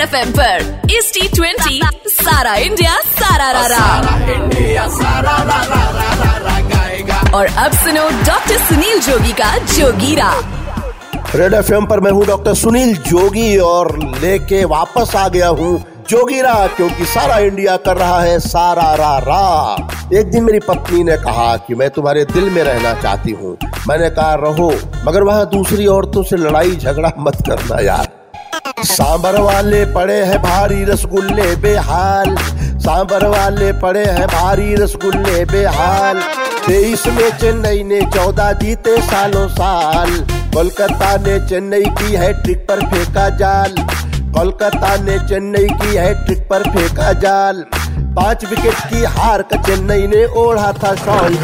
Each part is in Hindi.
रेड एफ़ एम पर इस टी ट्वेंटी सारा इंडिया सारा रा इंडिया सारा गाएगा और अब सुनो डॉक्टर सुनील जोगी का जोगीरा रेड एफ़ पर मैं हूँ डॉक्टर सुनील जोगी और लेके वापस आ गया हूँ जोगीरा क्योंकि सारा इंडिया कर रहा है सारा रा रा एक दिन मेरी पत्नी ने कहा कि मैं तुम्हारे दिल में रहना चाहती हूँ। मैंने कहा, रहो, मगर वहाँ दूसरी औरतों से लड़ाई झगड़ा मत करना यार। सांबर वाले पड़े हैं भारी रसगुल्ले बेहाल। सांबर वाले पड़े हैं भारी रसगुल्ले बेहाल। तेईस में चेन्नई ने चौदह जीते सालों साल। कोलकाता ने चेन्नई की है ट्रिक पर फेंका जाल। कोलकाता ने चेन्नई की है ट्रिक पर फेंका जाल। पाँच विकेट की हार का चेन्नई ने ओढ़ा था शॉल।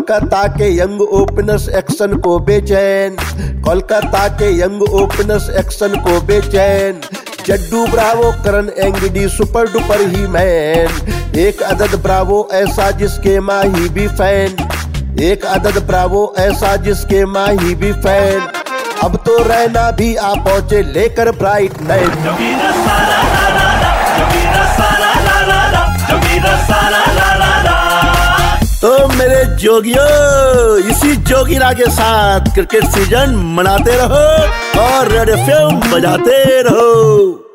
कोलकाता के यंग ओपनर्स एक्शन को बेचैन। कोलकाता के यंग ओपनर्स एक्शन को बेचैन। जड्डू ब्रावो, करण एंगडी, सुपर डुपर ही मैन। एक अदद ब्रावो, ऐसा जिसके माही भी फ़ैन। एक अदद ब्रावो, ऐसा जिसके माही भी फ़ैन। अब तो रहना भी आप पहुँचे लेकर ब्राइट नाइट जोगियों इसी जोगिरा के साथ क्रिकेट सीज़न मनाते रहो और रेड एफ़ बजाते रहो।